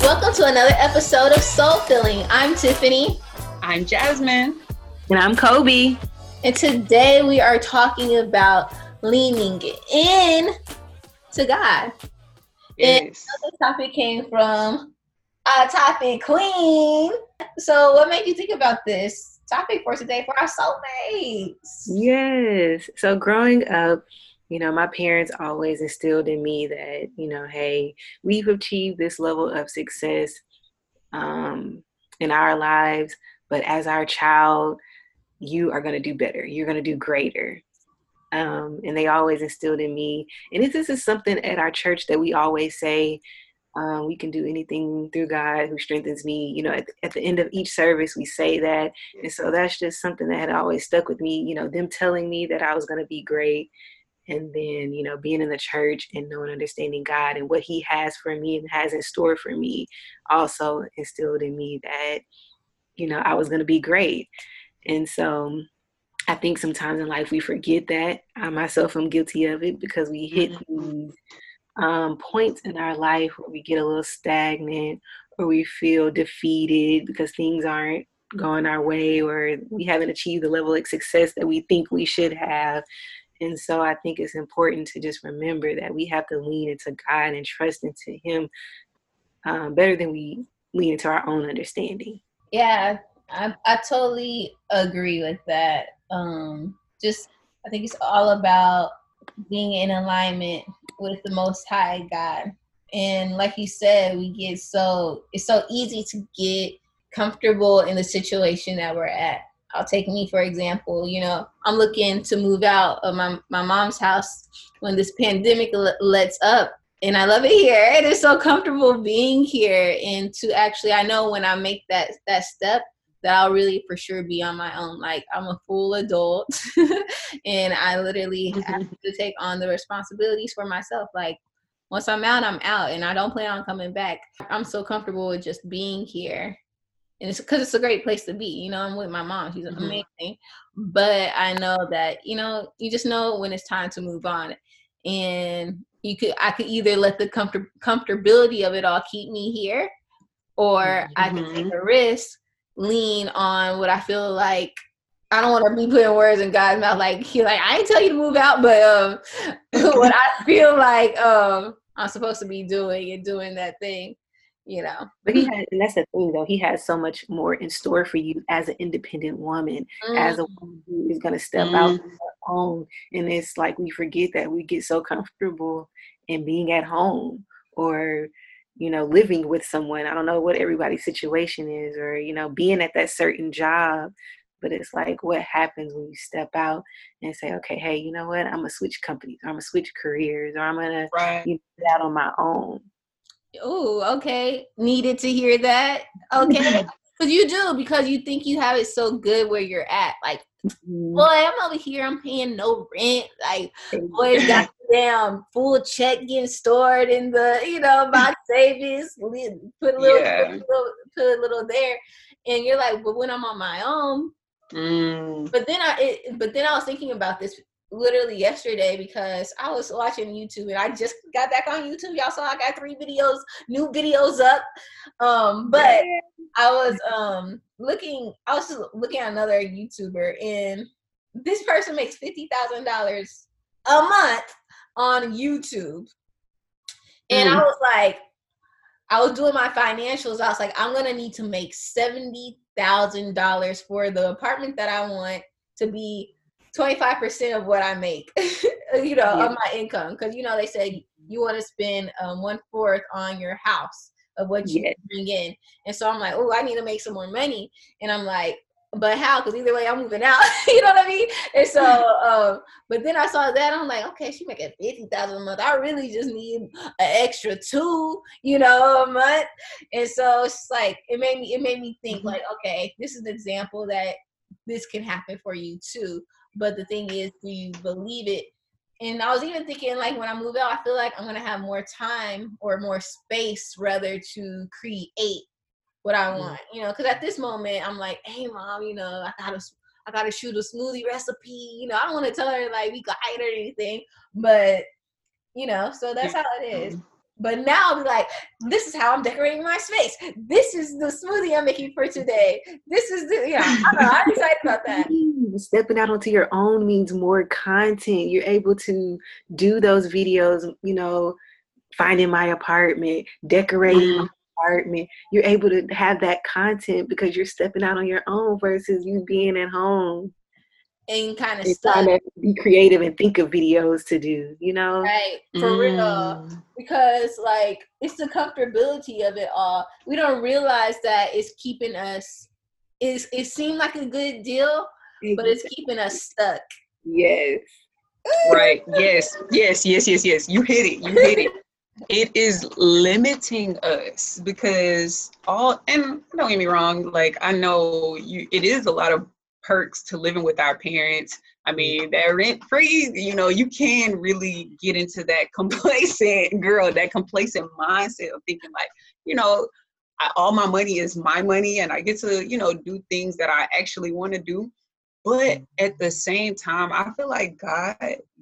Welcome to another episode of Soul Filling. I'm Tiffany. I'm Jasmine. And I'm Kobe. And today we are talking about leaning in to God. And the topic came from our topic queen. So what made you think about this topic for today for our soulmates? Yes. So growing up, you know, my parents always instilled in me that, you know, hey, we've achieved this level of success um, in our lives, but as our child, you are going to do better. You're going to do greater. Um, and they always instilled in me. And this is something at our church that we always say, um, we can do anything through God who strengthens me. You know, at, at, the end of each service, we say that. And so that's just something that had always stuck with me. You know, them telling me that I was going to be great. And then, you know, being in the church and knowing, understanding God and what He has for me and has in store for me also instilled in me that, you know, I was going to be great. And so I think sometimes in life we forget that. I myself am guilty of it because we hit mm-hmm. these um, points in our life where we get a little stagnant or we feel defeated because things aren't going our way or we haven't achieved the level of success that we think we should have. And so I think it's important to just remember that we have to lean into God and trust into Him um, better than we lean into our own understanding. Yeah, I, I totally agree with that. Um, just, I think it's all about being in alignment with the Most High God. And like you said, we get so it's so easy to get comfortable in the situation that we're at. I'll take me for example. You know, I'm looking to move out of my my mom's house when this pandemic lets up, and I love it here. It is so comfortable being here, and to actually, I know when I make that that step, that I'll really for sure be on my own. Like I'm a full adult and I literally have to take on the responsibilities for myself. Like once I'm out, I'm out and I don't plan on coming back. I'm so comfortable with just being here. And it's because it's a great place to be. You know, I'm with my mom. She's mm-hmm. amazing. But I know that, you know, you just know when it's time to move on. And you could I could either let the comfort comfortability of it all keep me here or mm-hmm. I can take a risk lean on what I feel like I don't want to be putting words in God's mouth. Like he like I ain't tell you to move out, but um, what I feel like um I'm supposed to be doing and doing that thing, you know. But he had, and that's the thing though. He has so much more in store for you as an independent woman, mm. as a woman who is going to step mm. out on her own. And it's like we forget that we get so comfortable in being at home or you know, living with someone. I don't know what everybody's situation is, or, you know, being at that certain job. But it's like, what happens when you step out and say, okay, hey, you know what? I'm going to switch companies, or I'm going to switch careers, or I'm going to right. get out on my own. Oh, okay. Needed to hear that. Okay. Because you do, because you think you have it so good where you're at. Like, mm-hmm. boy, I'm over here, I'm paying no rent. Like, boy, got damn full check getting stored in the, you know, my savings. Put a little, yeah. put a little, put a little there, and you're like, but when I'm on my own. Mm. But then I, it, but then I was thinking about this literally yesterday because I was watching YouTube and I just got back on YouTube. Y'all saw I got three videos, new videos up. Um, but I was um looking, I was just looking at another YouTuber and this person makes fifty thousand dollars a month on YouTube. And mm. I was like, I was doing my financials. I was like, I'm gonna need to make seventy thousand dollars for the apartment that I want to be 25% of what I make, you know, yeah. of my income. Cause you know, they say you want to spend um, one fourth on your house of what you bring in. And so I'm like, oh, I need to make some more money. And I'm like, but how? Because either way, I'm moving out. you know what I mean? And so, um, but then I saw that I'm like, okay, she making fifty thousand a month. I really just need an extra two, you know, a month. And so it's like it made me it made me think mm-hmm. like, okay, this is an example that this can happen for you too. But the thing is, do you believe it? And I was even thinking like when I move out, I feel like I'm gonna have more time or more space rather to create what I mm. want, you know, because at this moment I'm like, hey mom, you know, I gotta I gotta shoot a smoothie recipe. You know, I don't want to tell her like we got it or anything, but You know, so that's how it is. But now I'll be like, this is how I'm decorating my space. This is the smoothie I'm making for today. This is the yeah. I know, I'm excited about that. Stepping out onto your own means more content. You're able to do those videos, you know, finding my apartment, decorating mm-hmm. my apartment. You're able to have that content because you're stepping out on your own versus you being at home and kind of trying to be creative and think of videos to do, you know? Right, for mm. real. Because like it's the comfortability of it all. We don't realize that it's keeping us. Is it seemed like a good deal, but it's keeping us stuck. Yes. right. Yes. Yes. Yes. Yes. Yes. You hit it. You hit it. it is limiting us because all and don't get me wrong like i know you it is a lot of perks to living with our parents. I mean, that rent free, you know, you can really get into that complacent girl, that complacent mindset of thinking like, you know, I, all my money is my money and I get to, you know, do things that I actually want to do. But mm-hmm. at the same time, I feel like God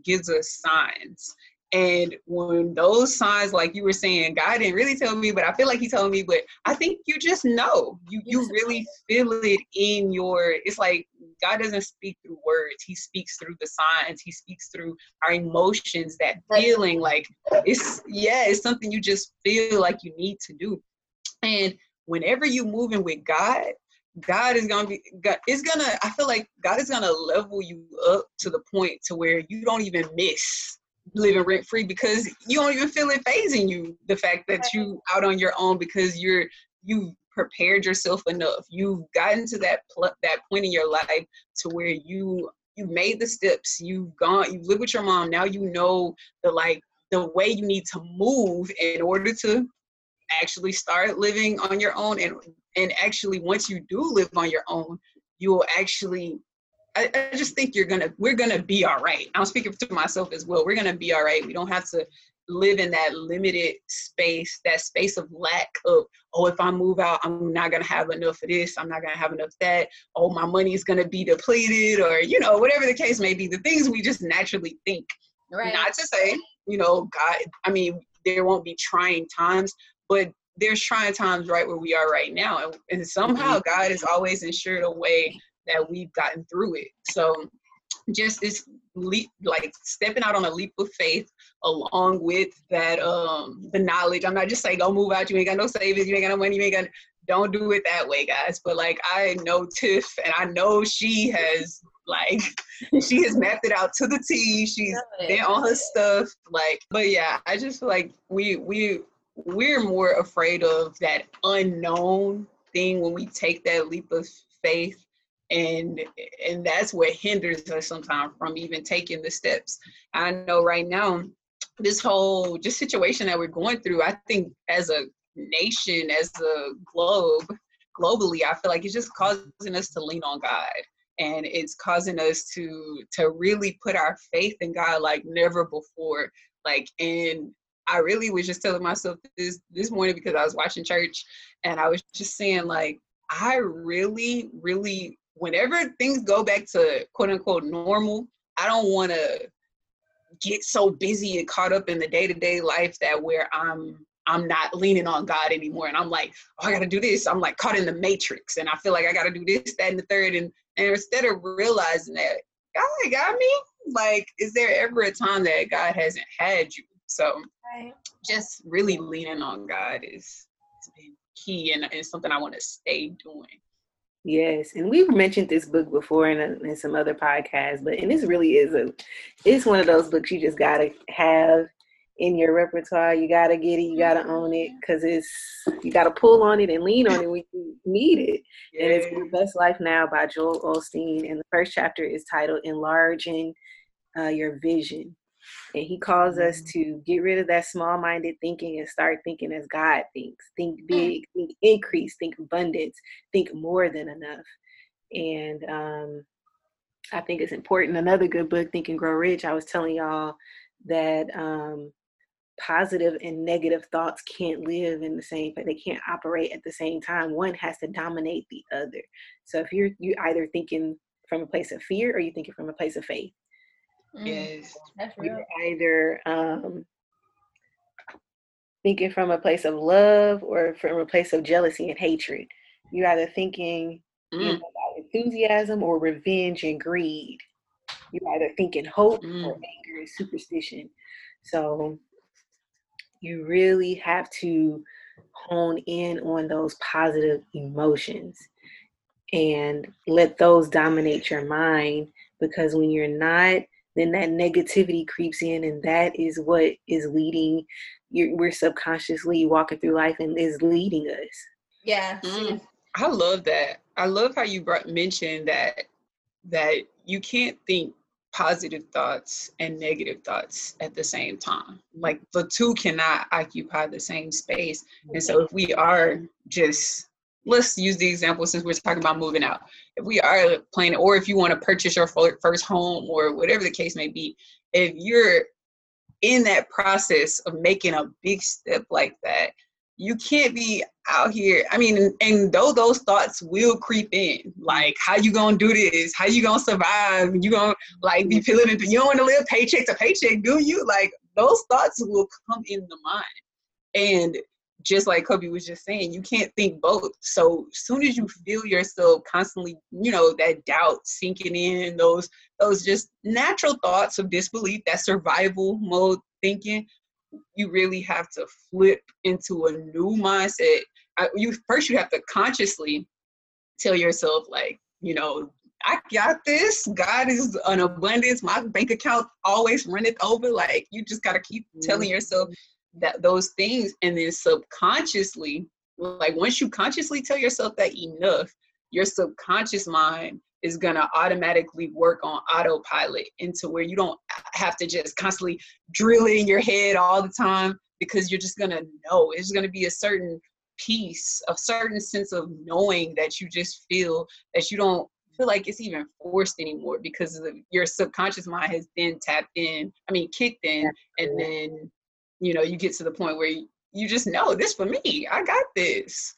gives us signs. And when those signs, like you were saying, God didn't really tell me, but I feel like He told me. But I think you just know. You you really feel it in your. It's like God doesn't speak through words. He speaks through the signs. He speaks through our emotions. That feeling, like it's yeah, it's something you just feel like you need to do. And whenever you moving with God, God is gonna be God is gonna I feel like God is gonna level you up to the point to where you don't even miss living rent free because you don't even feel it phasing you the fact that you out on your own because you're you prepared yourself enough. You've gotten to that pl- that point in your life to where you you made the steps. You've gone you live with your mom. Now you know the like the way you need to move in order to actually start living on your own. And and actually once you do live on your own you will actually I, I, just think you're gonna we're gonna be all right. I'm speaking to myself as well. We're gonna be all right. We don't have to live in that limited space, that space of lack of, oh, if I move out, I'm not gonna have enough of this, I'm not gonna have enough of that, oh, my money is gonna be depleted, or you know, whatever the case may be, the things we just naturally think. Right. Not to say, you know, God, I mean, there won't be trying times, but there's trying times right where we are right now. And, and somehow mm-hmm. God has always ensured a way that we've gotten through it. So just this leap like stepping out on a leap of faith along with that um the knowledge. I'm not just saying go move out. You ain't got no savings. You ain't got no money. You ain't got don't do it that way guys. But like i know tiff and i know she has like she has mapped it out to the t. She's there on her stuff like but yeah i just feel like we we we're more afraid of that unknown thing when we take that leap of faith and and that's what hinders us sometimes from even taking the steps. I know right now this whole just situation that we're going through i think as a nation as a globe globally i feel like it's just causing us to lean on god. And it's causing us to to really put our faith in god like never before. Like and i really was just telling myself this this morning because i was watching church and i was just saying like i really really whenever things go back to quote unquote normal, I don't want to get so busy and caught up in the day to day life that where I'm I'm not leaning on God anymore. And I'm like, oh, I got to do this. I'm like caught in the matrix and I feel like I got to do this, that, and the third. And, and instead of realizing that God got me, like, is there ever a time that God hasn't had you? So right. just really leaning on God is, is key and, and something I want to stay doing. Yes, and we've mentioned this book before in, a, in some other podcasts, but and this really is a, it's one of those books you just gotta have in your repertoire. You gotta get it, you gotta own it, cause it's you gotta pull on it and lean on it when you need it. Yeah. And it's The Best Life Now by Joel Osteen, and the first chapter is titled "Enlarging uh, Your Vision." And he calls mm-hmm. us to get rid of that small minded thinking and start thinking as God thinks. Think mm. big, think increase, think abundance, think more than enough. And um, I think it's important. Another good book, Think and Grow Rich, I was telling y'all that um, positive and negative thoughts can't live in the same but they can't operate at the same time one has to dominate the other so if you're you either thinking from a place of fear or you thinking from a place of faith Mm, yes. That's real. You're either um, thinking from a place of love or from a place of jealousy and hatred. You're either thinking mm. you know, about enthusiasm or revenge and greed. You're either thinking hope mm. or anger and superstition. So you really have to hone in on those positive emotions and let those dominate your mind because when you're not then that negativity creeps in and that is what is leading you're, we're subconsciously walking through life and is leading us. Yeah. Mm, i love that. I love how you brought mentioned that that you can't think positive thoughts and negative thoughts at the same time. Like the two cannot occupy the same space. And so if we are just let's use the example since we're talking about moving out. If we are planning, or if you want to purchase your first home, or whatever the case may be, if you're in that process of making a big step like that, you can't be out here. I mean, and though those thoughts will creep in, like how you gonna do this? How you gonna survive? You gonna like be feeling it? You don't want to live paycheck to paycheck, do you? Like those thoughts will come in the mind, and just like Kobe was just saying, you can't think both. So as soon as you feel yourself constantly, you know, that doubt sinking in, those those just natural thoughts of disbelief, that survival mode thinking, you really have to flip into a new mindset. I, you first you have to consciously tell yourself like, you know, I got this. God is an abundance. My bank account always runneth over. Like you just gotta keep telling mm-hmm. yourself that those things and then subconsciously like once you consciously tell yourself that enough your subconscious mind is going to automatically work on autopilot into where you don't have to just constantly drill it in your head all the time because you're just going to know. It's going to be a certain peace a certain sense of knowing that you just feel that you don't feel like it's even forced anymore because of your subconscious mind has been tapped in i mean kicked in and then you know you get to the point where you, you just know this for me i got this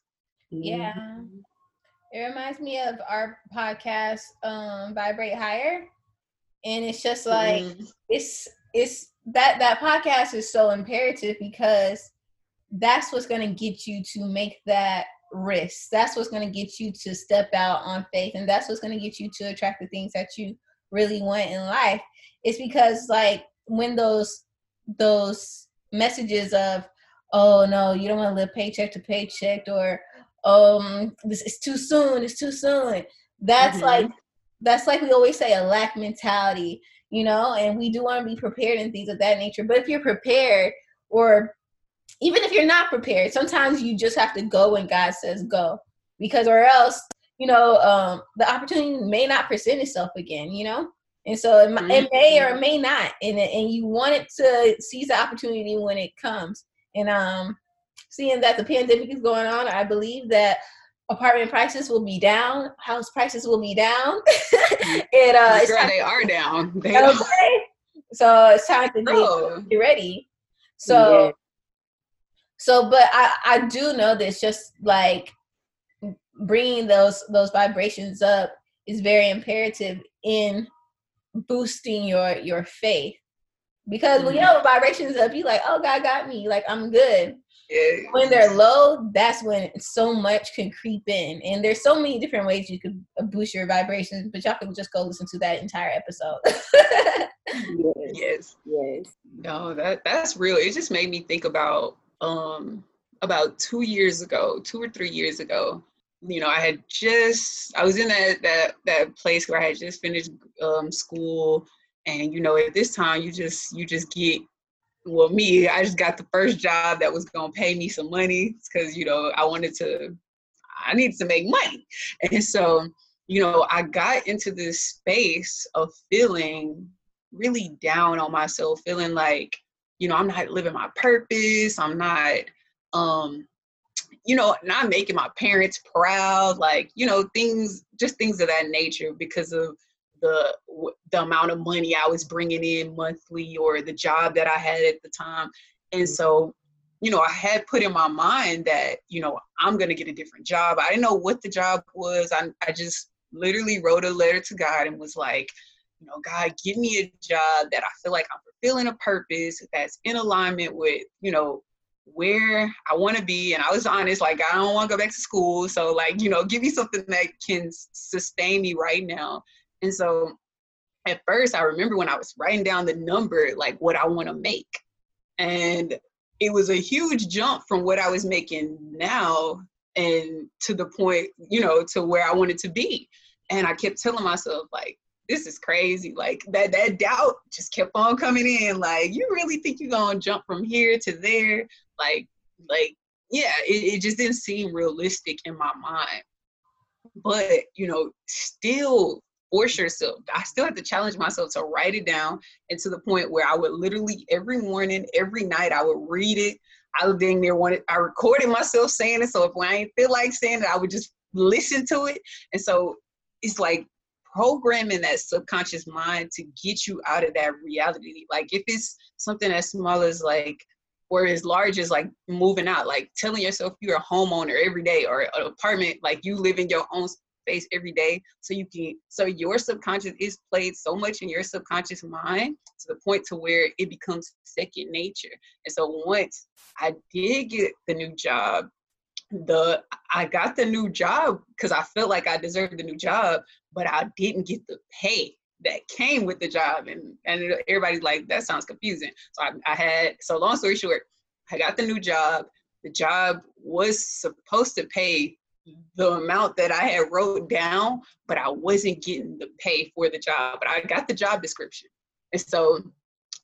yeah mm-hmm. it reminds me of our podcast um vibrate higher and it's just like mm-hmm. it's it's that that podcast is so imperative because that's what's going to get you to make that risk that's what's going to get you to step out on faith and that's what's going to get you to attract the things that you really want in life it's because like when those those messages of oh no you don't want to live paycheck to paycheck or um this is too soon it's too soon. That's mm-hmm. like that's like we always say a lack mentality you know and we do want to be prepared and things of that nature. But if you're prepared or even if you're not prepared sometimes you just have to go when god says go. Because or else you know um the opportunity may not present itself again you know and so it, mm-hmm. it may or it may not, and and you want it to seize the opportunity when it comes. And um, seeing that the pandemic is going on, I believe that apartment prices will be down, house prices will be down. and uh, Girl, they are down. They okay. Are. So it's time to oh. get ready. So, yeah. so, but I I do know this. Just like bringing those those vibrations up is very imperative in boosting your your faith. Because mm-hmm. when you know vibrations up you like oh god got me. Like i'm good. Yeah. when they're low that's when so much can creep in. And there's so many different ways you could boost your vibrations but y'all can just go listen to that entire episode. Yes. yes. Yes. No that that's real. It just made me think about um about two years ago two or three years ago you know, I had just I was in that that that place where I had just finished um, school, and you know, at this time you just you just get well me I just got the first job that was gonna pay me some money because you know I wanted to I needed to make money, and so you know I got into this space of feeling really down on myself, feeling like you know I'm not living my purpose, I'm not um you know, not making my parents proud, like, you know, things, just things of that nature because of the the amount of money I was bringing in monthly or the job that I had at the time. And mm-hmm. so, you know, I had put in my mind that, you know, I'm going to get a different job. I didn't know what the job was. I, I just literally wrote a letter to God and was like, you know, God, give me a job that I feel like I'm fulfilling a purpose that's in alignment with, you know, where I want to be. And I was honest, like, I don't want to go back to school. So, like, you know, give me something that can sustain me right now. And so at first, I remember when I was writing down the number, like what I want to make. And it was a huge jump from what I was making now and to the point, you know, to where I wanted to be. And I kept telling myself, like, this is crazy. Like that that doubt just kept on coming in. Like, you really think you're gonna jump from here to there? Like, like, yeah, it, it just didn't seem realistic in my mind. But, you know, still force yourself. I still have to challenge myself to write it down and to the point where I would literally every morning, every night, I would read it. I would dang near wanted I recorded myself saying it. So if I ain't feel like saying it, I would just listen to it. And so it's like programming that subconscious mind to get you out of that reality. Like if it's something as small as like or as large as like moving out, like telling yourself you're a homeowner every day or an apartment, like you live in your own space every day. So you can so your subconscious is played so much in your subconscious mind to the point to where it becomes second nature. And so once I did get the new job, the I got the new job because I felt like I deserved the new job, but I didn't get the pay that came with the job and and everybody's like that sounds confusing. So I, I had so long story short i got the new job. The job was supposed to pay the amount that i had wrote down but i wasn't getting the pay for the job but i got the job description. And so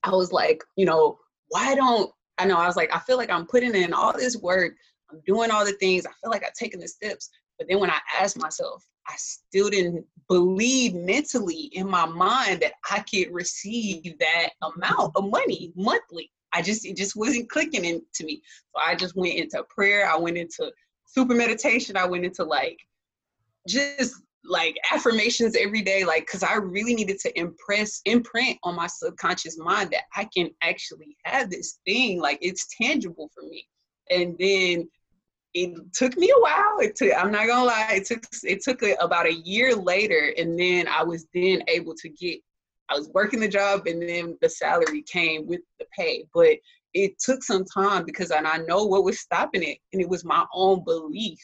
i was like you know why don't i know i was like i feel like i'm putting in all this work. I'm doing all the things. I feel like i've taken the steps but then when i asked myself I still didn't believe mentally in my mind that I could receive that amount of money monthly. I just it just wasn't clicking into me. So I just went into prayer. I went into super meditation. I went into like just like affirmations every day, like because I really needed to impress imprint on my subconscious mind that I can actually have this thing, like it's tangible for me. And then it took me a while. It took, I'm not gonna lie, it took it took a, about a year later, and then I was then able to get. I was working the job, and then the salary came with the pay. But it took some time because I know what was stopping it, and it was my own belief,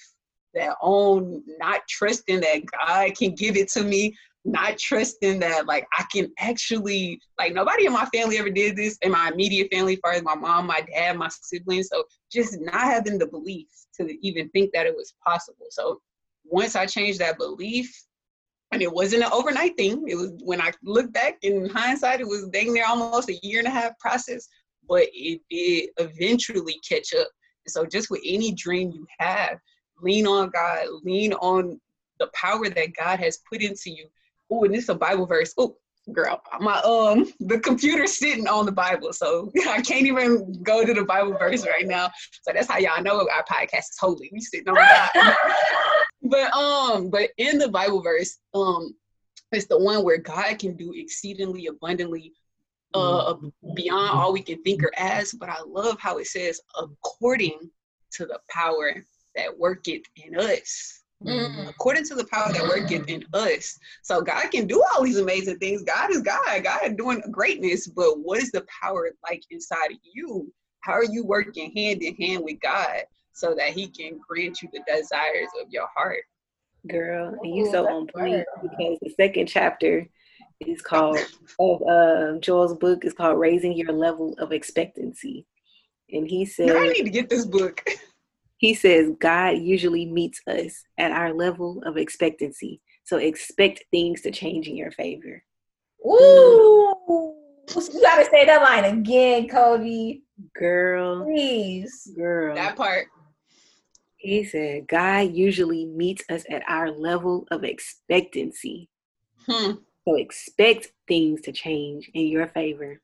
that own not trusting that God can give it to me, not trusting that like I can actually like nobody in my family ever did this in my immediate family, as far as my mom, my dad, my siblings. So just not having the belief to even think that it was possible. So once I changed that belief, and it wasn't an overnight thing. It was when I look back in hindsight, it was dang near almost a year and a half process, but it did eventually catch up. And so just with any dream you have, lean on God, lean on the power that God has put into you. Oh, and it's a Bible verse. Oh, girl my um the computer's sitting on the bible so i can't even go to the bible verse right now. So that's how y'all know our podcast is holy. We sitting on god but um but in the bible verse um it's the one where god can do exceedingly abundantly uh mm-hmm. beyond all we can think or ask. But i love how it says according to the power that worketh in us Mm. according to the power that worketh in us. So God can do all these amazing things. God is God. God is doing greatness. But what is the power like inside of you? How are you working hand in hand with God so that He can grant you the desires of your heart? Girl, and you so on point because the second chapter is called of uh, Joel's book is called Raising Your Level of Expectancy. And he said I need to get this book. He says God usually meets us at our level of expectancy. So expect things to change in your favor. Ooh. You gotta say that line again, Kobe. Girl. Please. Girl. That part. He said, God usually meets us at our level of expectancy. Hmm. So expect things to change in your favor.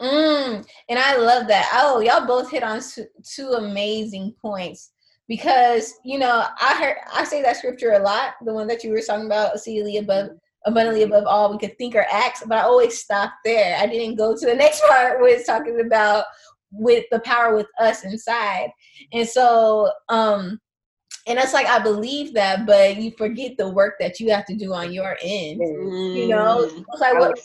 Mm, and I love that. Oh, y'all both hit on two amazing points because you know I heard I say that scripture a lot, the one that you were talking about, exceedingly above abundantly above all we could think or act, but I always stopped there. I didn't go to the next part where it's talking about with the power with us inside. And so um and it's like I believe that, but you forget the work that you have to do on your end. You know, mm. it's like what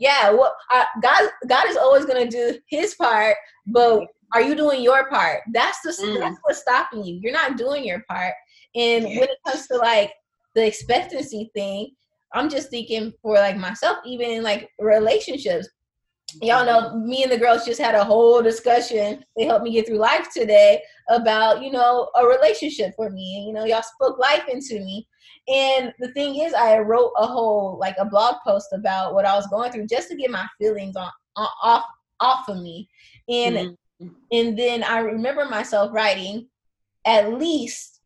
yeah, well, I, God, God is always going to do His part, but Are you doing your part? That's the mm. that's what's stopping you. You're not doing your part. And yeah. when it comes to like the expectancy thing, I'm just thinking for like myself, even in like relationships. Y'all know me and the girls just had a whole discussion. They helped me get through life today about, you know, a relationship for me. And, you know, y'all spoke life into me. And the thing is, I wrote a whole like a blog post about what I was going through just to get my feelings on, on off off of me. And mm-hmm. And then I remember myself writing, at least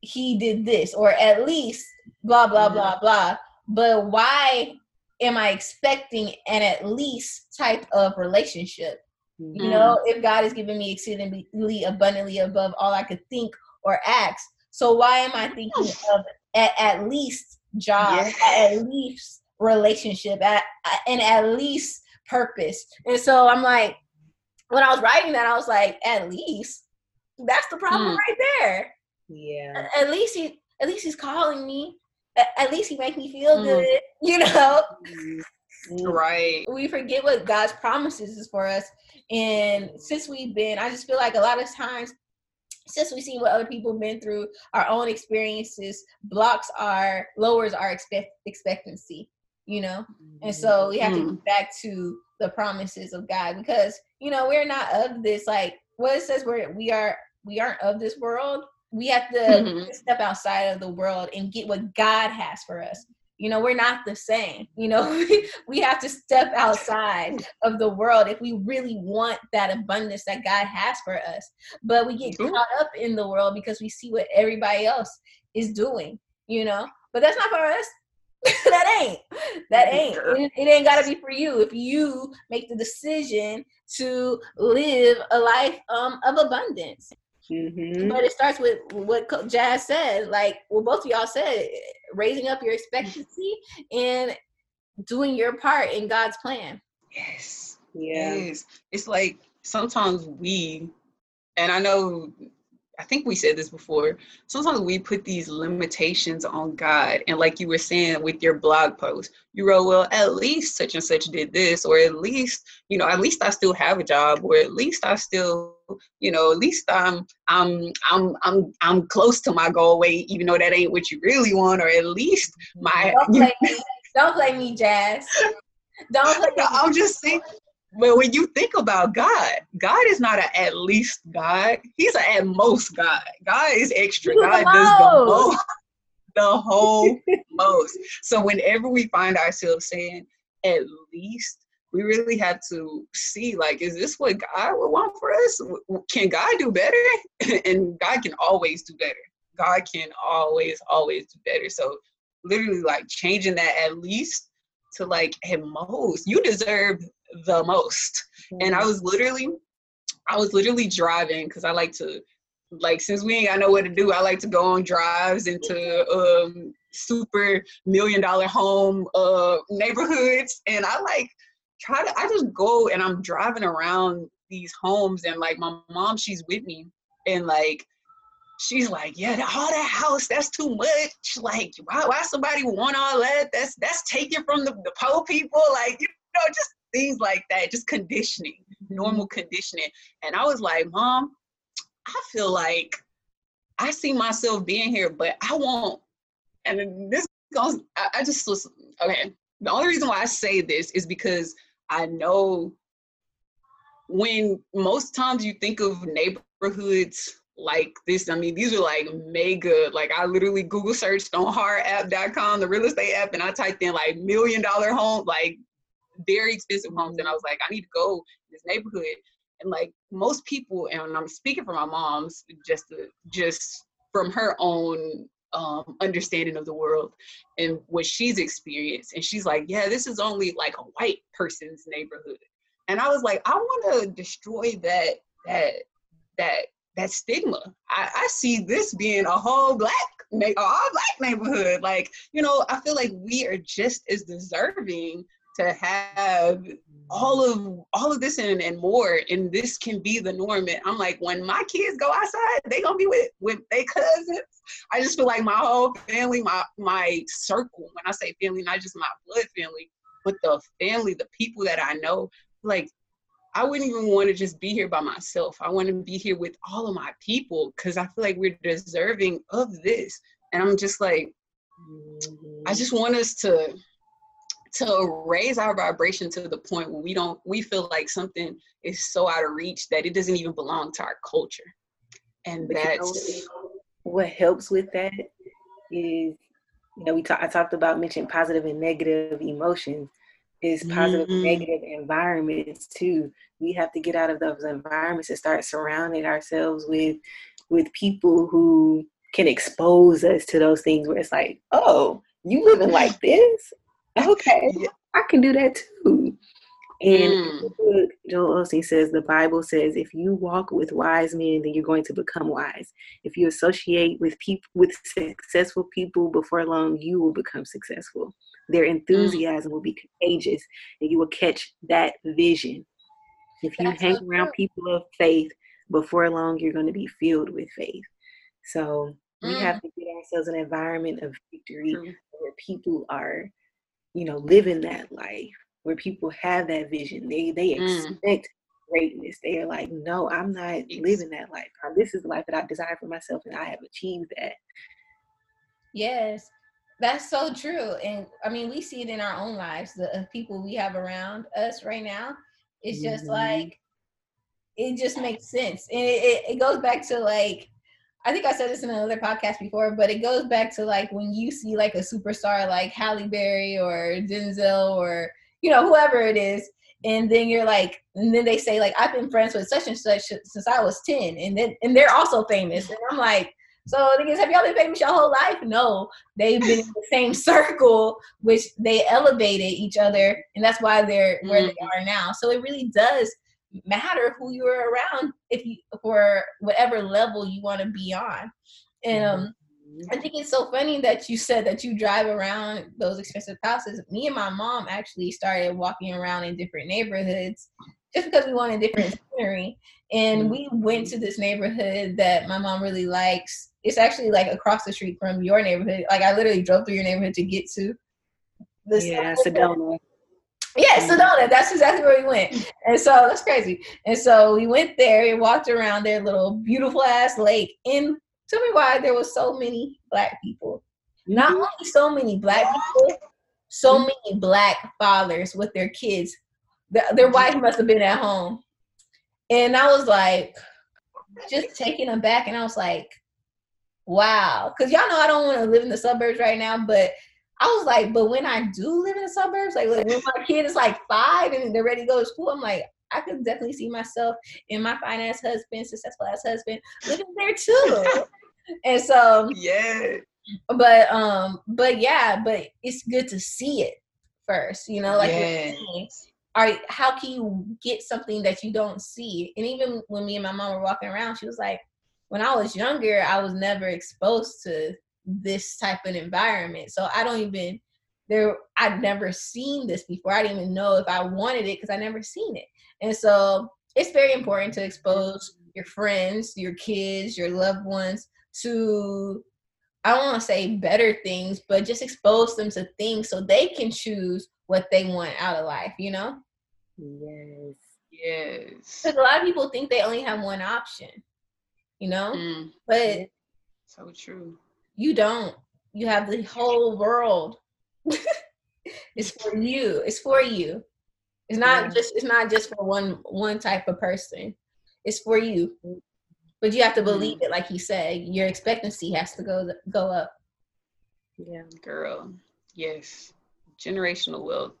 he did this, or at least blah blah mm-hmm. blah blah. But why am I expecting an at least type of relationship? Mm-hmm. You know, if God has given me exceedingly abundantly above all I could think or ask, so why am I thinking of at, at least job, at least relationship, at, and at least purpose? And so I'm like, when I was writing that, I was like, at least that's the problem mm. right there. Yeah. At least he, at least he's calling me. At least he makes me feel mm. good. You know. Mm-hmm. Right. We forget what God's promises is for us, and since we've been, I just feel like a lot of times since we see what other people have been through, our own experiences blocks our lowers our expect expectancy, you know. And so we have mm. to mm-hmm. get back to the promises of God because you know we're not of this like what it says we're we are we aren't of this world. We have to mm-hmm. step outside of the world and get what God has for us you know we're not the same you know we have to step outside of the world if we really want that abundance that god has for us but we get caught up in the world because we see what everybody else is doing you know but that's not for us that ain't that ain't it, it ain't got to be for you if you make the decision to live a life um, of abundance Mm-hmm. But it starts with what Jazz said, like what both of y'all said, raising up your expectancy and doing your part in God's plan. Yes. Yeah. Yes. It's like sometimes we, and I know, I think we said this before, sometimes we put these limitations on God. And like you were saying with your blog post, you wrote, well, at least such and such did this, or at least, you know, at least I still have a job, or at least I still you know, at least I'm I'm I'm I'm I'm close to my goal weight, even though that ain't what you really want, or at least my don't play me, don't play me Jazz. Don't play me. I'm just saying but when you think about God, God is not an at least God. He's an at most God. God is extra. God does the most. The whole most. So whenever we find ourselves saying at least, we really have to see like is this what god would want for us can god do better and god can always do better god can always always do better so literally like changing that at least to like at most you deserve the most. Mm-hmm. and i was literally i was literally driving because i like to like since we ain't got know what to do i like to go on drives into um super million dollar home uh neighborhoods. And i like try to I just go and I'm driving around these homes and like my mom she's with me. And like she's like yeah all that house that's too much. Like why, why somebody want all that? That's that's taken from the, the poor people. Like you know just things like that just conditioning mm-hmm. normal conditioning. And i was like mom i feel like i see myself being here but i won't. And this goes I, I just was okay the only reason why i say this is because I know when most times you think of neighborhoods like this, I mean, these are like mega, like I literally Google searched on harapp.com, the real estate app, and I typed in like million dollar home, like very expensive homes. And I was like, I need to go this neighborhood. And like most people, and I'm speaking for my mom's just just from her own um, understanding of the world and what she's experienced. And she's like, yeah, this is only like a white person's neighborhood. And I was like, I want to destroy that that that that stigma. I, I see this being a whole black all black neighborhood. Like, you know, I feel like we are just as deserving to have all of all of this and, and more and this can be the norm and i'm like when my kids go outside they gonna be with with their cousins i just feel like my whole family my my circle when i say family not just my blood family but the family the people that i know like I wouldn't even want to just be here by myself. I want to be here with all of my people because I feel like we're deserving of this. And I'm just like, I just want us to to raise our vibration to the point where we don't we feel like something is so out of reach that it doesn't even belong to our culture. And but that's you know, what helps with that is you know we talk, I talked about mentioning positive and negative emotions is positive mm-hmm. negative environments too we have to get out of those environments and start surrounding ourselves with with people who can expose us to those things where it's like oh you living like this okay i can do that too and mm. Joel Osteen says the Bible says if you walk with wise men, then you're going to become wise. If you associate with people with successful people before long, you will become successful. Their mm. enthusiasm mm. will be contagious, and you will catch that vision. If you That's hang so around people of faith, before long, you're going to be filled with faith. So we mm. have to get ourselves an environment of victory mm. where people are, you know, living that life where people have that vision. They they mm. expect mm. greatness. They are like, no, I'm not living that life. This is the life that I desire for myself, and I have achieved that. Yes, that's so true. And I mean, we see it in our own lives. The people we have around us right now. It's just mm-hmm. like it just makes sense, and it, it, it goes back to like I think I said this in another podcast before, but it goes back to like when you see like a superstar like Halle Berry or Denzel or you know, whoever it is. And then you're like, and then they say like, I've been friends with such and such since I was 10. And then, and they're also famous. And I'm like, so the have y'all been famous your whole life? No, they've been in the same circle, which they elevated each other, and that's why they're where mm-hmm. they are now. So it really does matter who you are around if you for whatever level you want to be on. And um, I think it's so funny that you said that you drive around those expensive houses. Me and my mom actually started walking around in different neighborhoods just because we wanted different scenery. And we went to this neighborhood that my mom really likes. It's actually like across the street from your neighborhood. Like I literally drove through your neighborhood to get to this. Yeah, Sedona. Yeah, mm. Sedona. That's exactly where we went. And so that's crazy. And so we went there and walked around their little beautiful ass lake And Tell me why there was so many black people. Not mm-hmm. only so many black people, so mm-hmm. many black fathers with their kids. The, their mm-hmm. wife must have been at home. And I was like, just taking them back. And I was like, wow. Because y'all know I don't want to live in the suburbs right now, but I was like, but when I do live in the suburbs, like, like when my kid is like five and they're ready to go to school, I'm like, I could definitely see myself in my finance husband, successful ass husband, living there too. and so yeah but um but yeah but it's good to see it first you know like yes. are how can you get something that you don't see and even when me and my mom were walking around she was like when i was younger i was never exposed to this type of environment so i don't even there i'd never seen this before i didn't even know if i wanted it because i never seen it and so it's very important to expose your friends your kids your loved ones to I don't want to say better things, but just expose them to things so they can choose what they want out of life, you know? Yes. Yes. Because a lot of people think they only have one option, you know? Mm. But so true. You don't. You have the whole world. it's for you. It's for you. It's not yeah. just it's not just for one one type of person. It's for you. But you have to believe it, like you said. Your expectancy has to go go up. Yeah, girl. Yes, generational wealth.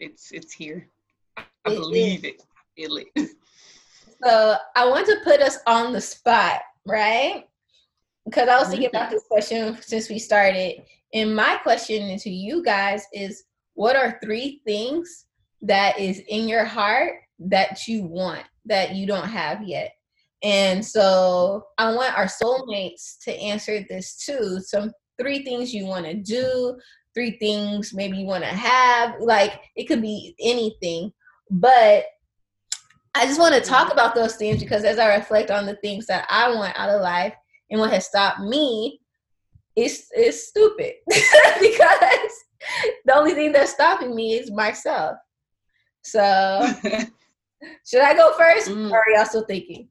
It's it's here. I it believe is. it. Feel it. So I want to put us on the spot, right? Because I was thinking about this question since we started. And my question to you guys is what are three things that is in your heart that you want that you don't have yet? And so I want our soulmates to answer this too. Some three things you want to do, three things maybe you want to have. Like it could be anything. But I just want to talk mm-hmm. about those things because as I reflect on the things that I want out of life and what has stopped me, is it's stupid because the only thing that's stopping me is myself. So Should I go first, mm. or are y'all still thinking?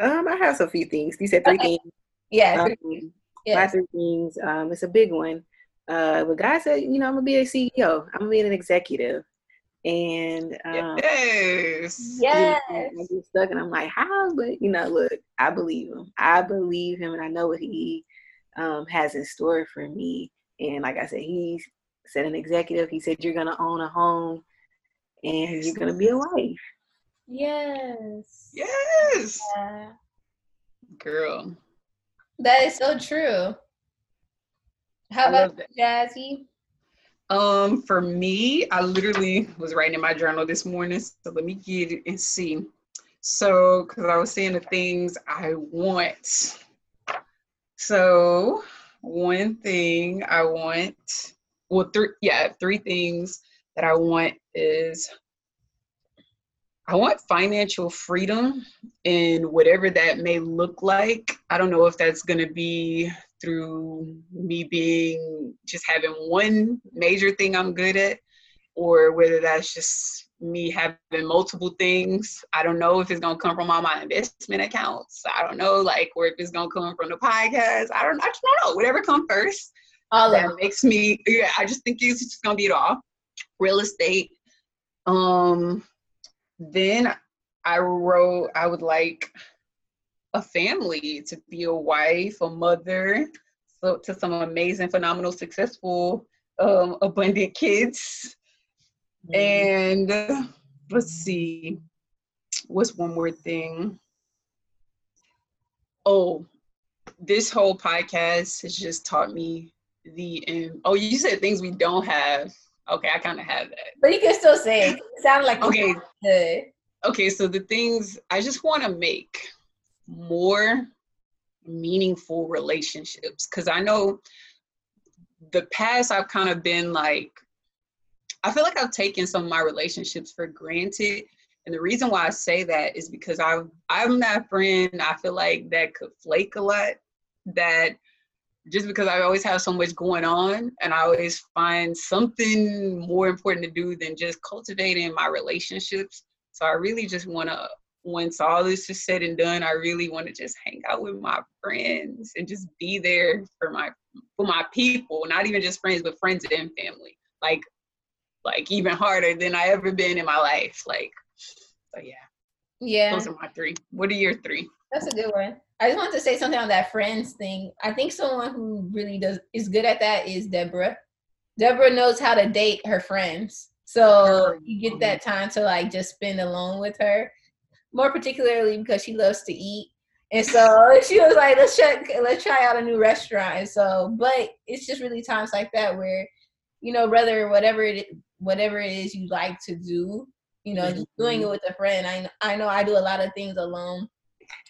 Um, I have a few things. You said three okay. things. Yeah. Um, yes. My three things. Um, it's a big one. Uh, but God said, you know, I'm gonna be a CEO. I'm gonna be an executive. And um, yes, yes. You know, I get stuck, and I'm like, how? But you know, look, I believe him. I believe him, and I know what he um, has in store for me. And like I said, he said an executive. He said you're gonna own a home, and you're gonna be a wife. Yes. Yes. Yeah. Girl. That is so true. How about Jazzy? Um, for me, I literally was writing in my journal this morning, so let me get it and see. So, because I was saying the things I want. So, one thing I want, well, three, yeah, three things that I want is I want financial freedom and whatever that may look like. I don't know if that's going to be through me being just having one major thing I'm good at or whether that's just me having multiple things. I don't know if it's gonna come from all my investment accounts. I don't know, like, or if it's gonna come from the podcast. I don't. I just don't know. Whatever comes first. All that makes me. Yeah, I just think it's just gonna be it all. Real estate. Um, then I wrote, I would like a family to be a wife, a mother, so to some amazing, phenomenal, successful, um, abundant kids. Mm-hmm. And let's see, what's one more thing? Oh, this whole podcast has just taught me the um, oh you said things we don't have Okay, I kind of have that. But you can still say it. it sound like okay. Good. Okay, so the things I just want to make more meaningful relationships because I know the past I've kind of been like I feel like I've taken some of my relationships for granted. And the reason why I say that is because I've I'm that friend I feel like that could flake a lot that just because I always have so much going on and I always find something more important to do than just cultivating my relationships. So I really just want to, once all this is said and done, I really want to just hang out with my friends and just be there for my for my people, not even just friends, but friends and family. Like, like even harder than I ever been in my life. Like, so yeah. Yeah. Those are my three. What are your three? That's a good one. I just want to say something on that friends thing. I think someone who really does is good at that is Deborah. Deborah knows how to date her friends. So oh, you get that time to like just spend alone with her. More particularly because she loves to eat. And so she was like, let's check let's try out a new restaurant. And so, but it's just really times like that where, you know, whether whatever it whatever it is you like to do, you know, just doing it mm-hmm. with a friend. I I know I do a lot of things alone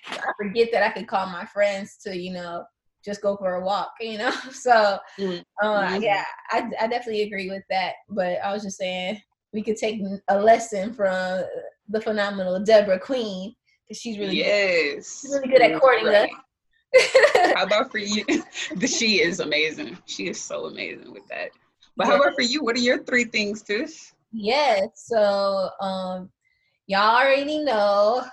I forget that I could call my friends to, you know, just go for a walk, you know. So, mm, uh, mm-hmm. yeah, I, I definitely agree with that. But I was just saying we could take a lesson from the phenomenal Deborah Queen because she's really yes, she's really good at courting right. us. how about for you? the she is amazing. She is so amazing with that. But how about for you? What are your three things, Tish? Yes. So, um, y'all already know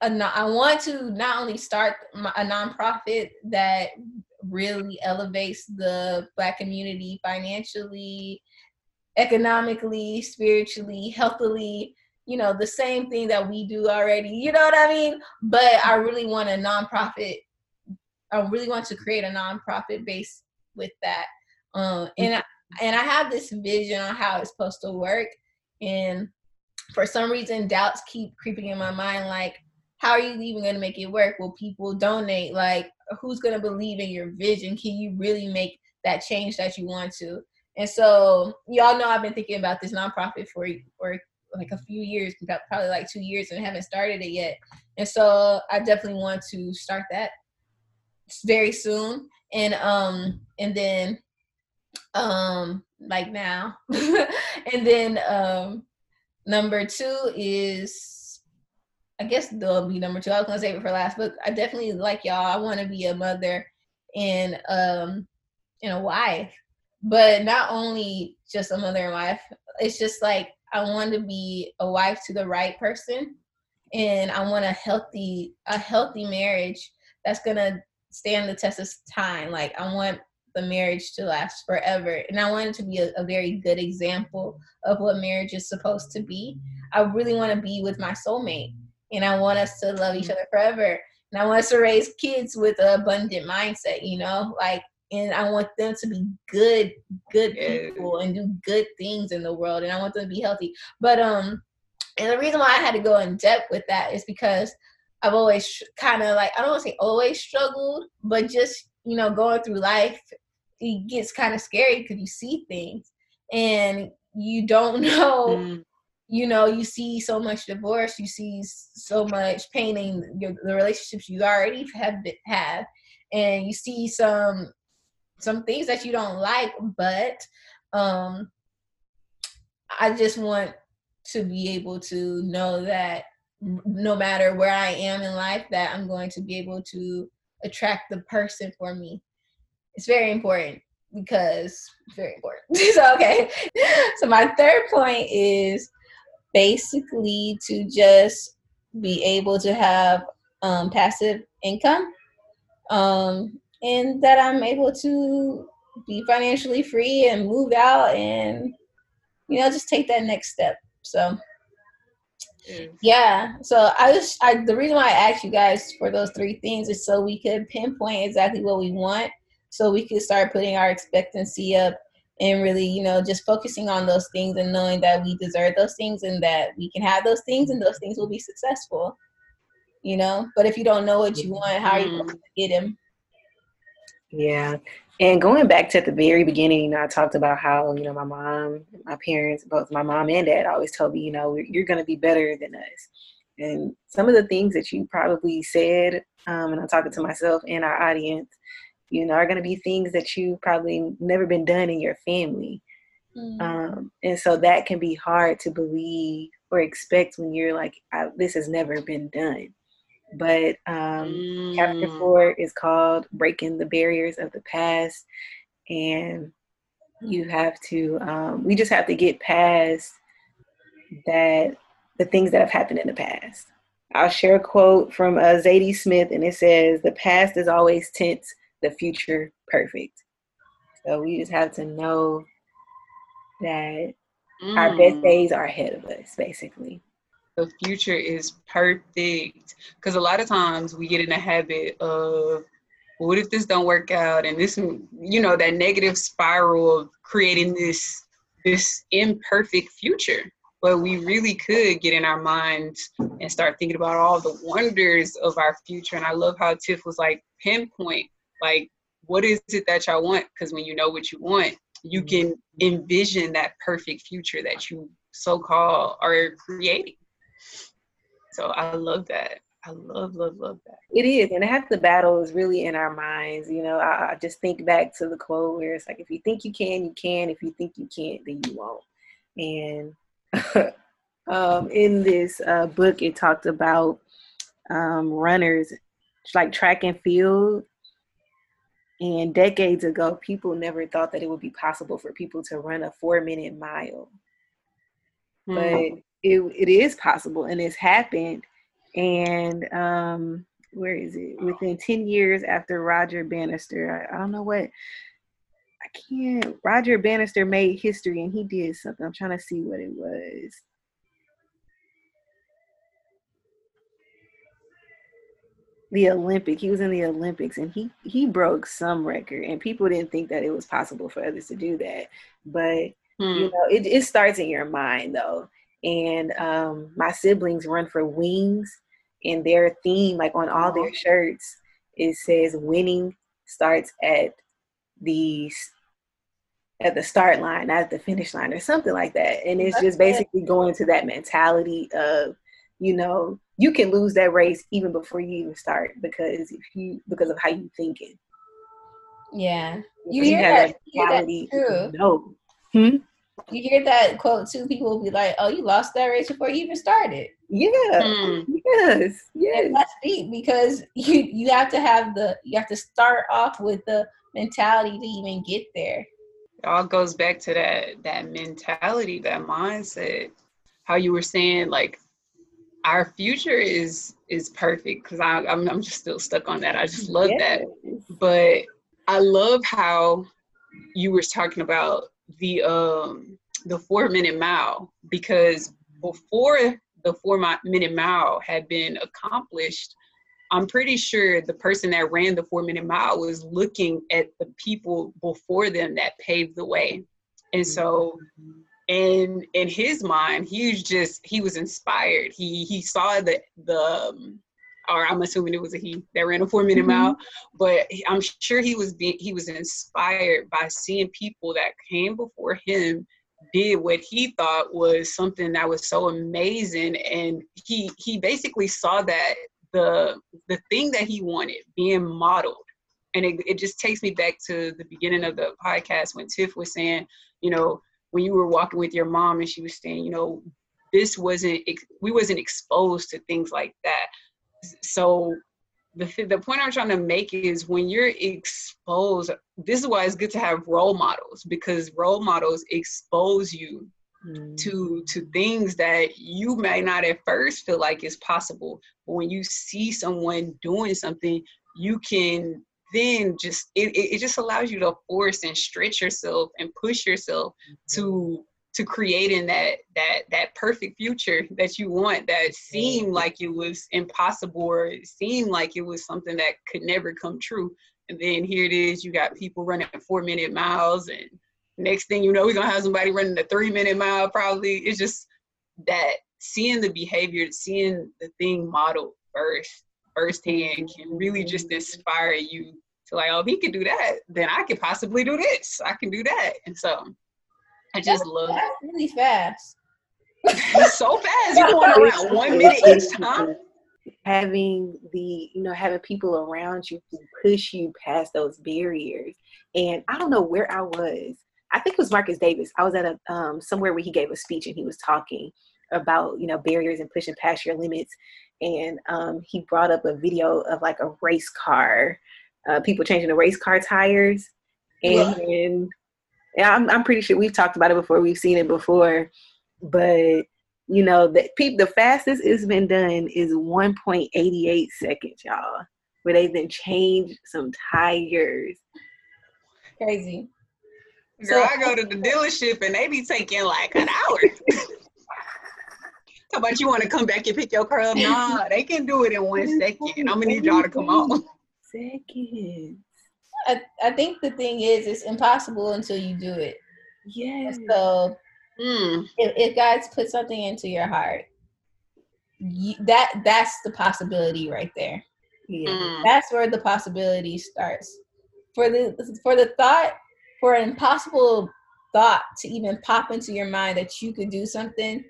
I want to not only start a nonprofit that really elevates the Black community financially, economically, spiritually, healthily, you know, the same thing that we do already, you know what I mean? But I really want a nonprofit. I really want to create a nonprofit base with that. Um, and I, and I have this vision on how it's supposed to work. And for some reason, doubts keep creeping in my mind like, how are you even going to make it work? Will people donate? Like, who's going to believe in your vision? Can you really make that change that you want to? And so, y'all know I've been thinking about this nonprofit for for like a few years, probably like two years, and haven't started it yet. And so, I definitely want to start that very soon. And um, and then um, like now, and then um, number two is I guess they'll be number two. I was gonna save it for last, but I definitely like y'all. I want to be a mother and um and a wife, but not only just a mother and wife. It's just like I want to be a wife to the right person, and I want a healthy a healthy marriage that's gonna stand the test of time. Like I want the marriage to last forever, and I want it to be a, a very good example of what marriage is supposed to be. I really want to be with my soulmate, and I want us to love each other forever. And I want us to raise kids with an abundant mindset, you know, like and I want them to be good, good people and do good things in the world, and I want them to be healthy. But um, and the reason why I had to go in depth with that is because I've always kind of like I don't want to say always struggled, but just you know going through life, it gets kind of scary because you see things and you don't know. Mm. You know, you see so much divorce, you see so much pain in your, the relationships you already have have, and you see some some things that you don't like, but um I just want to be able to know that no matter where I am in life that I'm going to be able to attract the person for me. It's very important because very important. so okay. So my third point is basically to just be able to have um, passive income um, and that I'm able to be financially free and move out and you know just take that next step. So mm. yeah, so I just I the reason why I asked you guys for those three things is so we could pinpoint exactly what we want, so we could start putting our expectancy up and really you know just focusing on those things and knowing that we deserve those things and that we can have those things and those things will be successful you know but if you don't know what you want how are you going to get them yeah. And going back to the very beginning, you know, I talked about how, you know, my mom, my parents, both my mom and dad always told me, you know, you're going to be better than us. And some of the things that you probably said, um, and I'm talking to myself and our audience, you know, are going to be things that you probably never been done in your family. Mm. Um, and so that can be hard to believe or expect when you're like, this has never been done but um, mm. chapter four is called breaking the barriers of the past and you have to um, we just have to get past that the things that have happened in the past i'll share a quote from uh, zadie smith and it says the past is always tense the future perfect so we just have to know that mm. our best mm. days are ahead of us basically the future is perfect. Because a lot of times we get in a habit of, what if this don't work out? And this, you know, that negative spiral of creating this this imperfect future. But we really could get in our minds and start thinking about all the wonders of our future. And I love how Tiff was like pinpoint, like, what is it that y'all want? Because when you know what you want, you mm-hmm. can envision that perfect future that you so called are creating. So I love that. I love, love, love that. It is. And half the battle is really in our minds. You know, I, I, just think back to the quote where it's like, if you think you can, you can. If you think you can't, then you won't. And um, in this uh, book, it talked about um, runners, like track and field. And decades ago, people never thought that it would be possible for people to run a four minute mile. Mm. But it it is possible and it's happened. And um, where is it? Within ten years after Roger Bannister, I, I don't know what. I can't. Roger Bannister made history and he did something. I'm trying to see what it was. the Olympic. He was in the Olympics and he he broke some record and people didn't think that it was possible for others to do that. But hmm. you know, it, it starts in your mind though and um, my siblings run for wings and their theme like on all their shirts it says winning starts at the at the start line not at the finish line or something like that. And it's just basically going to that mentality of you know you can lose that race even before you even start because if you because of how you thinking. Yeah. You, you have that, that mentality no hmm? You hear that quote too, people will be like, "Oh, you lost that race before you even started." Yeah. Mm. Yes. Yes. And that's deep because you you have to have the you have to start off with the mentality to even get there. it all goes back to that that mentality, that mindset. How you were saying, like our future is is perfect because I'm I'm just still stuck on that. I just love yes. that, but I love how you were talking about the um the four minute mile because before the four minute mile had been accomplished, I'm pretty sure the person that ran the four minute mile was looking at the people before them that paved the way. And so in in his mind, he was just he was inspired. He he saw the the um, or I'm assuming it was a he that ran a four minute mm-hmm. mile, but I'm sure he was being he was inspired by seeing people that came before him did what he thought was something that was so amazing. And he he basically saw that the the thing that he wanted being modeled. And it, it just takes me back to the beginning of the podcast when tiff was saying you know when you were walking with your mom and she was saying you know this wasn't we wasn't exposed to things like that so the, the point I'm trying to make is when you're exposed, this is why it's good to have role models because role models expose you mm. to to things that you may not at first feel like is possible. But when you see someone doing something, you can then just it, it just allows you to force and stretch yourself and push yourself mm-hmm. to to creating that that that perfect future that you want that seemed like it was impossible or it seemed like it was something that could never come true. And then here it is you got people running four minute miles and next thing you know we're gonna have somebody running a three minute mile probably. It's just that seeing the behavior seeing the thing modeled first firsthand can really just mm-hmm. inspire you to like oh if he could do that then i could possibly do this. I can do that. And so I just that's, love that's really fast. so fast. You're going around one minute each time. Having the, you know, having people around you to push you past those barriers. And I don't know where I was. I think it was Marcus Davis. I was at a um, somewhere where he gave a speech and he was talking about you know barriers and pushing past your limits. And um, he brought up a video of like a race car, uh, people changing the race car tires, and yeah, I'm, I'm pretty sure we've talked about it before. We've seen it before, but you know, the people, the fastest it's been done is 1.88 seconds, y'all, where they've been changed some tires. Crazy. Girl, so, I go to the dealership and they be taking like an hour. How about you want to come back and pick your car up? Nah, they can do it in one second. I'm gonna need y'all to come on. Seconds. I, I think the thing is, it's impossible until you do it. Yeah. So mm. if, if God's put something into your heart, you, that that's the possibility right there. Yeah. Mm. That's where the possibility starts. For the for the thought, for an impossible thought to even pop into your mind that you could do something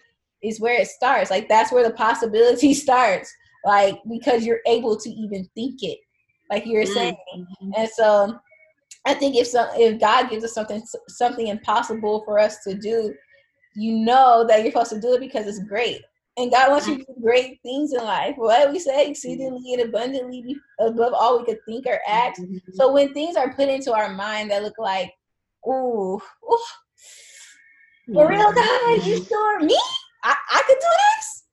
is where it starts. Like that's where the possibility starts. Like because you're able to even think it like you were mm-hmm. saying. And so I think if some if God gives us something something impossible for us to do, you know that you're supposed to do it because it's great. And God wants you to do great things in life. What we say, exceedingly and abundantly above all we could think or act. Mm-hmm. So when things are put into our mind that look like, ooh, ooh for real, God, you sure me? I, I could do this?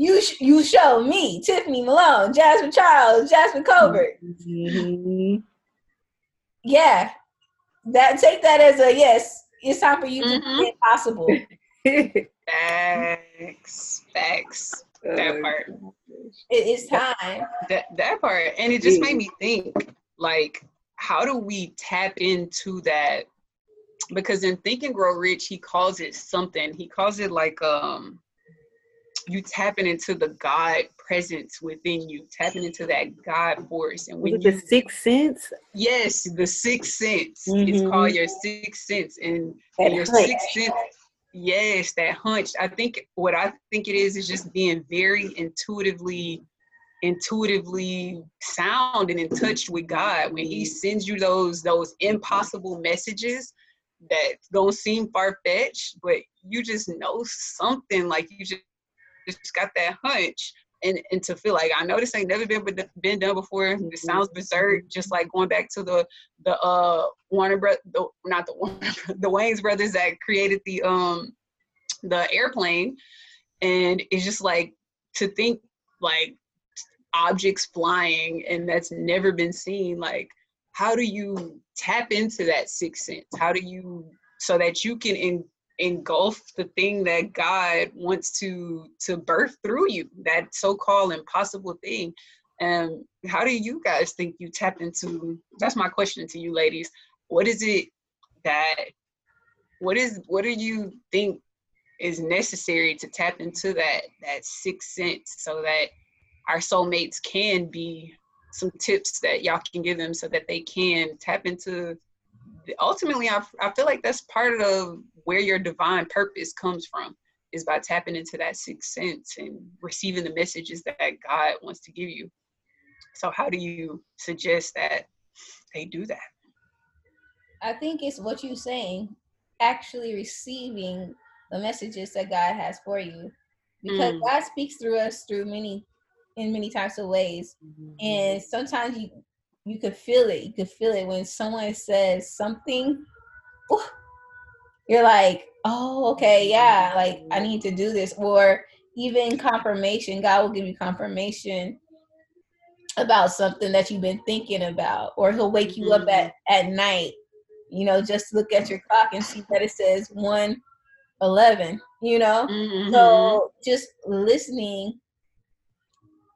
You sh- you show me Tiffany Malone, Jasmine Charles, Jasmine Colbert. Mm-hmm. Yeah, that take that as a yes. It's time for you mm-hmm. to be impossible. Facts, facts. That oh, part. It is time. That that part, and it just made me think, like, how do we tap into that? Because in Think and Grow Rich, he calls it something. He calls it like um you tapping into the God presence within you, tapping into that God force. And when you, the sixth sense? Yes, the sixth sense. Mm-hmm. It's called your sixth sense. And, and your hunch. sixth sense, yes, that hunch. I think what I think it is is just being very intuitively intuitively sound and in touch with God when he sends you those those impossible messages that don't seem far fetched, but you just know something like you just just got that hunch and and to feel like I know this ain't never been been done before. It mm-hmm. sounds berserk, just like going back to the the uh Warner Bro, the, not the Warner, the Wayans brothers that created the um the airplane, and it's just like to think like objects flying and that's never been seen. Like, how do you tap into that sixth sense? How do you so that you can in, engulf the thing that God wants to to birth through you, that so-called impossible thing. And how do you guys think you tap into? That's my question to you, ladies. What is it that? What is? What do you think is necessary to tap into that that sixth sense so that our soulmates can be some tips that y'all can give them so that they can tap into ultimately I, I feel like that's part of where your divine purpose comes from is by tapping into that sixth sense and receiving the messages that God wants to give you. So how do you suggest that they do that? I think it's what you're saying, actually receiving the messages that God has for you. Because mm. God speaks through us through many in many types of ways. Mm-hmm. And sometimes you you could feel it. You could feel it when someone says something. You're like, oh, okay, yeah, like I need to do this. Or even confirmation, God will give you confirmation about something that you've been thinking about, or He'll wake you up at mm-hmm. at night. You know, just look at your clock and see that it says one eleven. You know, mm-hmm. so just listening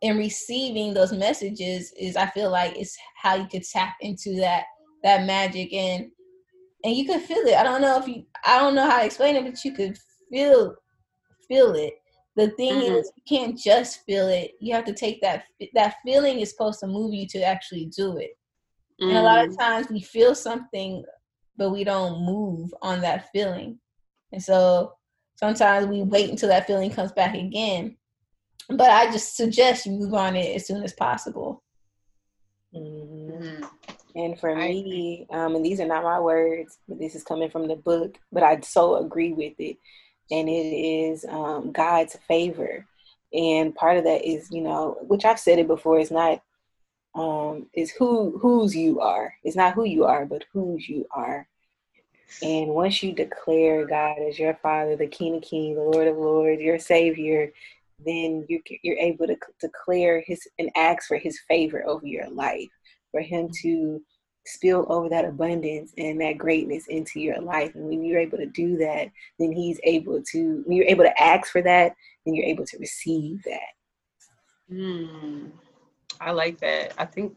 and receiving those messages is I feel like it's how you could tap into that that magic and and you could feel it. I don't know if you I don't know how to explain it, but you could feel feel it. The thing mm-hmm. is you can't just feel it. You have to take that that feeling is supposed to move you to actually do it. Mm-hmm. And a lot of mm. times we feel something but we don't move on that feeling. And so sometimes we wait until that feeling comes back again but I just suggest you move on it as soon as possible. Mm-hmm. And for me, um, and these are not my words, but this is coming from the book, but I so agree with it. And it is um, God's favor. And part of that is, you know, which I've said it before, it's not um, is who whose you are. It's not who you are, but whose you are. And once you declare God as your Father, the King of Kings, the Lord of Lords, your Savior, then you, you're able to declare his and ask for his favor over your life, for him to spill over that abundance and that greatness into your life. And when you're able to do that, then he's able to, when you're able to ask for that, then you're able to receive that. Hmm. I like that. I think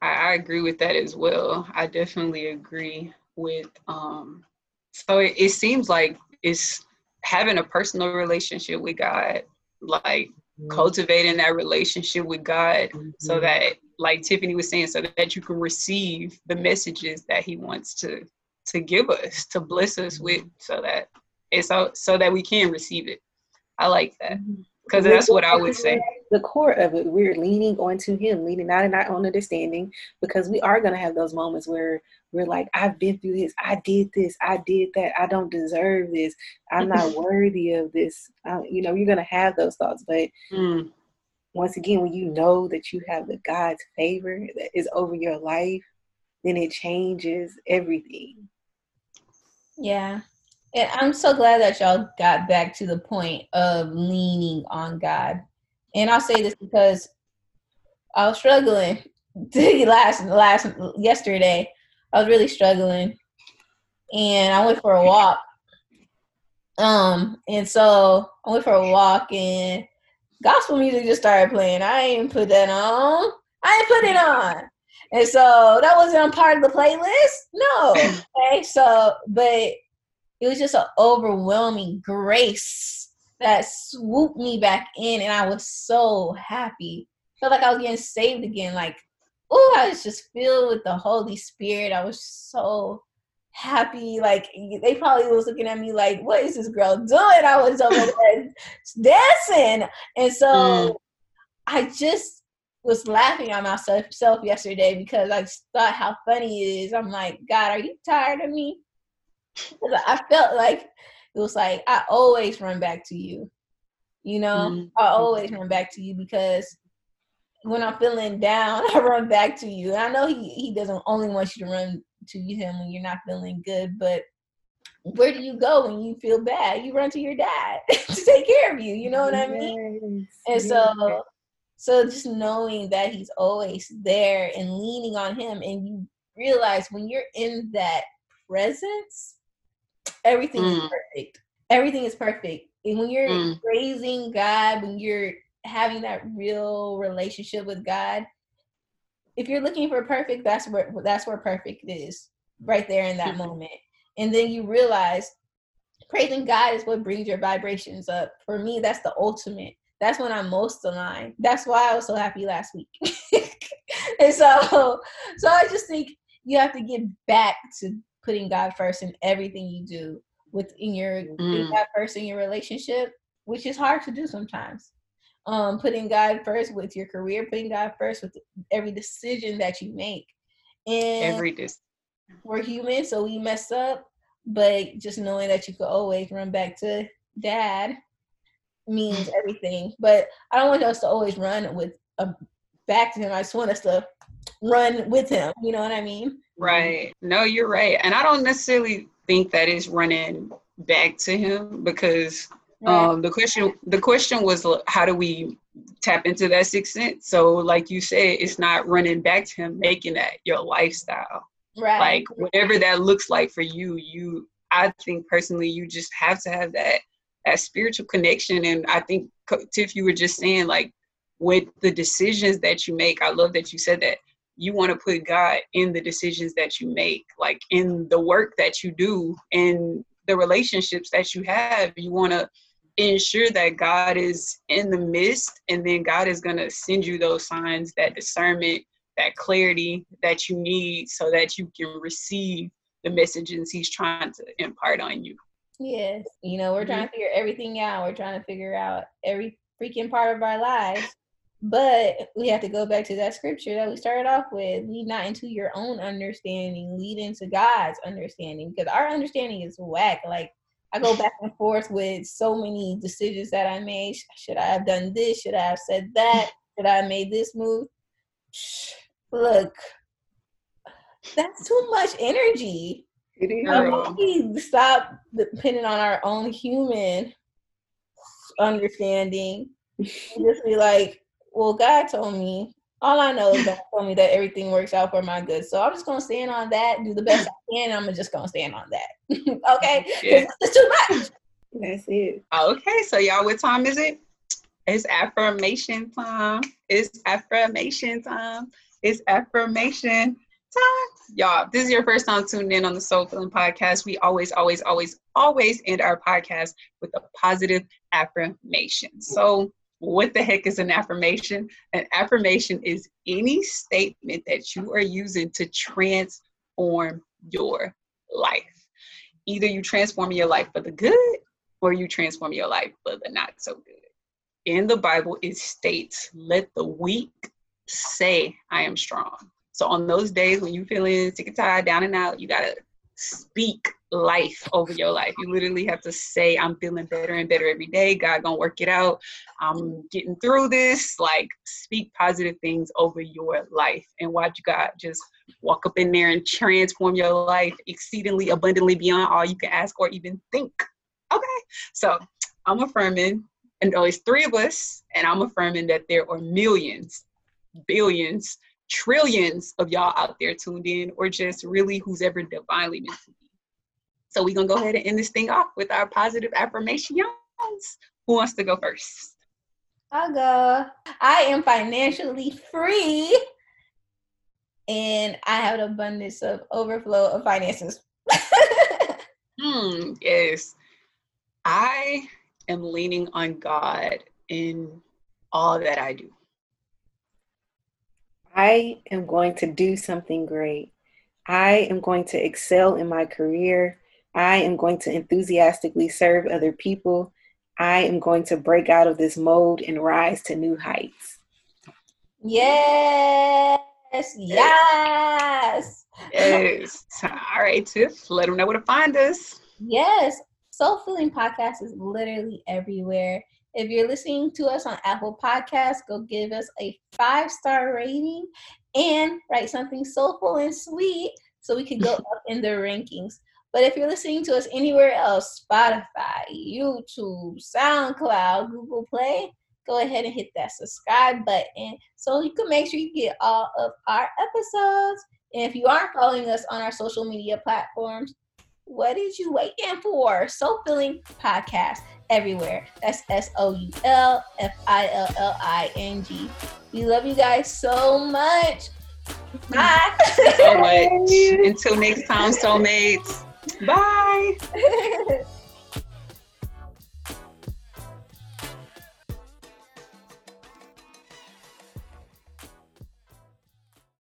I, I agree with that as well. I definitely agree with um so it, it seems like it's having a personal relationship with God like mm-hmm. cultivating that relationship with God mm-hmm. so that like Tiffany was saying, so that you can receive the messages that he wants to to give us, to bless us with, mm-hmm. so that it's so so that we can receive it. I like that because that's what I would say. The core of it, we're leaning onto Him, leaning not in our own understanding, because we are going to have those moments where we're like, I've been through this, I did this, I did that, I don't deserve this, I'm not worthy of this. Uh, you know, you're going to have those thoughts. But mm. once again, when you know that you have the God's favor that is over your life, then it changes everything. Yeah. And I'm so glad that y'all got back to the point of leaning on God. And I'll say this because I was struggling last last yesterday I was really struggling, and I went for a walk. Um, and so I went for a walk, and gospel music just started playing. I ain't put that on. I ain't put it on. And so that wasn't a part of the playlist. No. Okay. So, but it was just an overwhelming grace that swooped me back in, and I was so happy. Felt like I was getting saved again. Like oh, I was just filled with the Holy Spirit. I was so happy. Like they probably was looking at me like, what is this girl doing? I was over there dancing. And so mm. I just was laughing at myself yesterday because I thought how funny it is. I'm like, God, are you tired of me? I felt like it was like I always run back to you. You know, mm-hmm. I always run back to you because when I'm feeling down, I run back to you. And I know he he doesn't only want you to run to him when you're not feeling good, but where do you go when you feel bad? You run to your dad to take care of you. You know what I mean? Yes, and so, so just knowing that he's always there and leaning on him, and you realize when you're in that presence, everything mm. is perfect. Everything is perfect. And when you're mm. praising God, when you're having that real relationship with God, if you're looking for perfect, that's where that's where perfect is, right there in that moment. And then you realize praising God is what brings your vibrations up. For me, that's the ultimate. That's when I'm most aligned. That's why I was so happy last week. and so so I just think you have to get back to putting God first in everything you do within your mm. God first in your relationship, which is hard to do sometimes. Um, putting God first with your career, putting God first with every decision that you make. And every decision. We're human, so we mess up, but just knowing that you could always run back to dad means everything. But I don't want us to always run with a back to him. I just want us to run with him. You know what I mean? Right. No, you're right. And I don't necessarily think that is running back to him because um, the question the question was how do we tap into that sixth sense? So like you said, it's not running back to him, making that your lifestyle. Right. Like whatever that looks like for you, you I think personally you just have to have that that spiritual connection. And I think Tiff, you were just saying like with the decisions that you make, I love that you said that you want to put God in the decisions that you make, like in the work that you do, in the relationships that you have. You want to ensure that God is in the midst, and then God is going to send you those signs, that discernment, that clarity that you need so that you can receive the messages He's trying to impart on you. Yes. You know, we're trying mm-hmm. to figure everything out. We're trying to figure out every freaking part of our lives. But we have to go back to that scripture that we started off with. Lead not into your own understanding, lead into God's understanding. Because our understanding is whack. Like I go back and forth with so many decisions that I made. Should I have done this? Should I have said that? Should I have made this move? Look, that's too much energy. We stop depending on our own human understanding. just be like, well, God told me. All I know is God told me that everything works out for my good. So I'm just gonna stand on that, do the best I can. I'm just gonna stand on that. okay, yeah. it's too much. That's it. Okay, so y'all, what time is it? It's affirmation time. It's affirmation time. It's affirmation time. Y'all, this is your first time tuning in on the Soul Filling Podcast. We always, always, always, always end our podcast with a positive affirmation. So what the heck is an affirmation? An affirmation is any statement that you are using to transform your life. Either you transform your life for the good or you transform your life for the not so good. In the Bible, it states, let the weak say, I am strong. So on those days when you're feeling sick and tired, down and out, you got to speak life over your life. You literally have to say, I'm feeling better and better every day. God gonna work it out. I'm getting through this. Like speak positive things over your life and watch God just walk up in there and transform your life exceedingly abundantly beyond all you can ask or even think. Okay. So I'm affirming, and there's three of us, and I'm affirming that there are millions, billions, trillions of y'all out there tuned in, or just really who's ever divinely meant to so we're gonna go ahead and end this thing off with our positive affirmations. Who wants to go first? I'll go. I am financially free and I have an abundance of overflow of finances. hmm, yes. I am leaning on God in all that I do. I am going to do something great. I am going to excel in my career. I am going to enthusiastically serve other people. I am going to break out of this mode and rise to new heights. Yes, yes. Yes. All right, Tiff, let them know where to find us. Yes. Soul Filling Podcast is literally everywhere. If you're listening to us on Apple Podcasts, go give us a five star rating and write something soulful and sweet so we can go up in the rankings. But if you're listening to us anywhere else, Spotify, YouTube, SoundCloud, Google Play, go ahead and hit that subscribe button so you can make sure you get all of our episodes. And if you aren't following us on our social media platforms, what did you wait waiting for? Soul Filling Podcast everywhere. That's S O U L F I L L I N G. We love you guys so much. Bye. so much. Until next time, soulmates. Bye.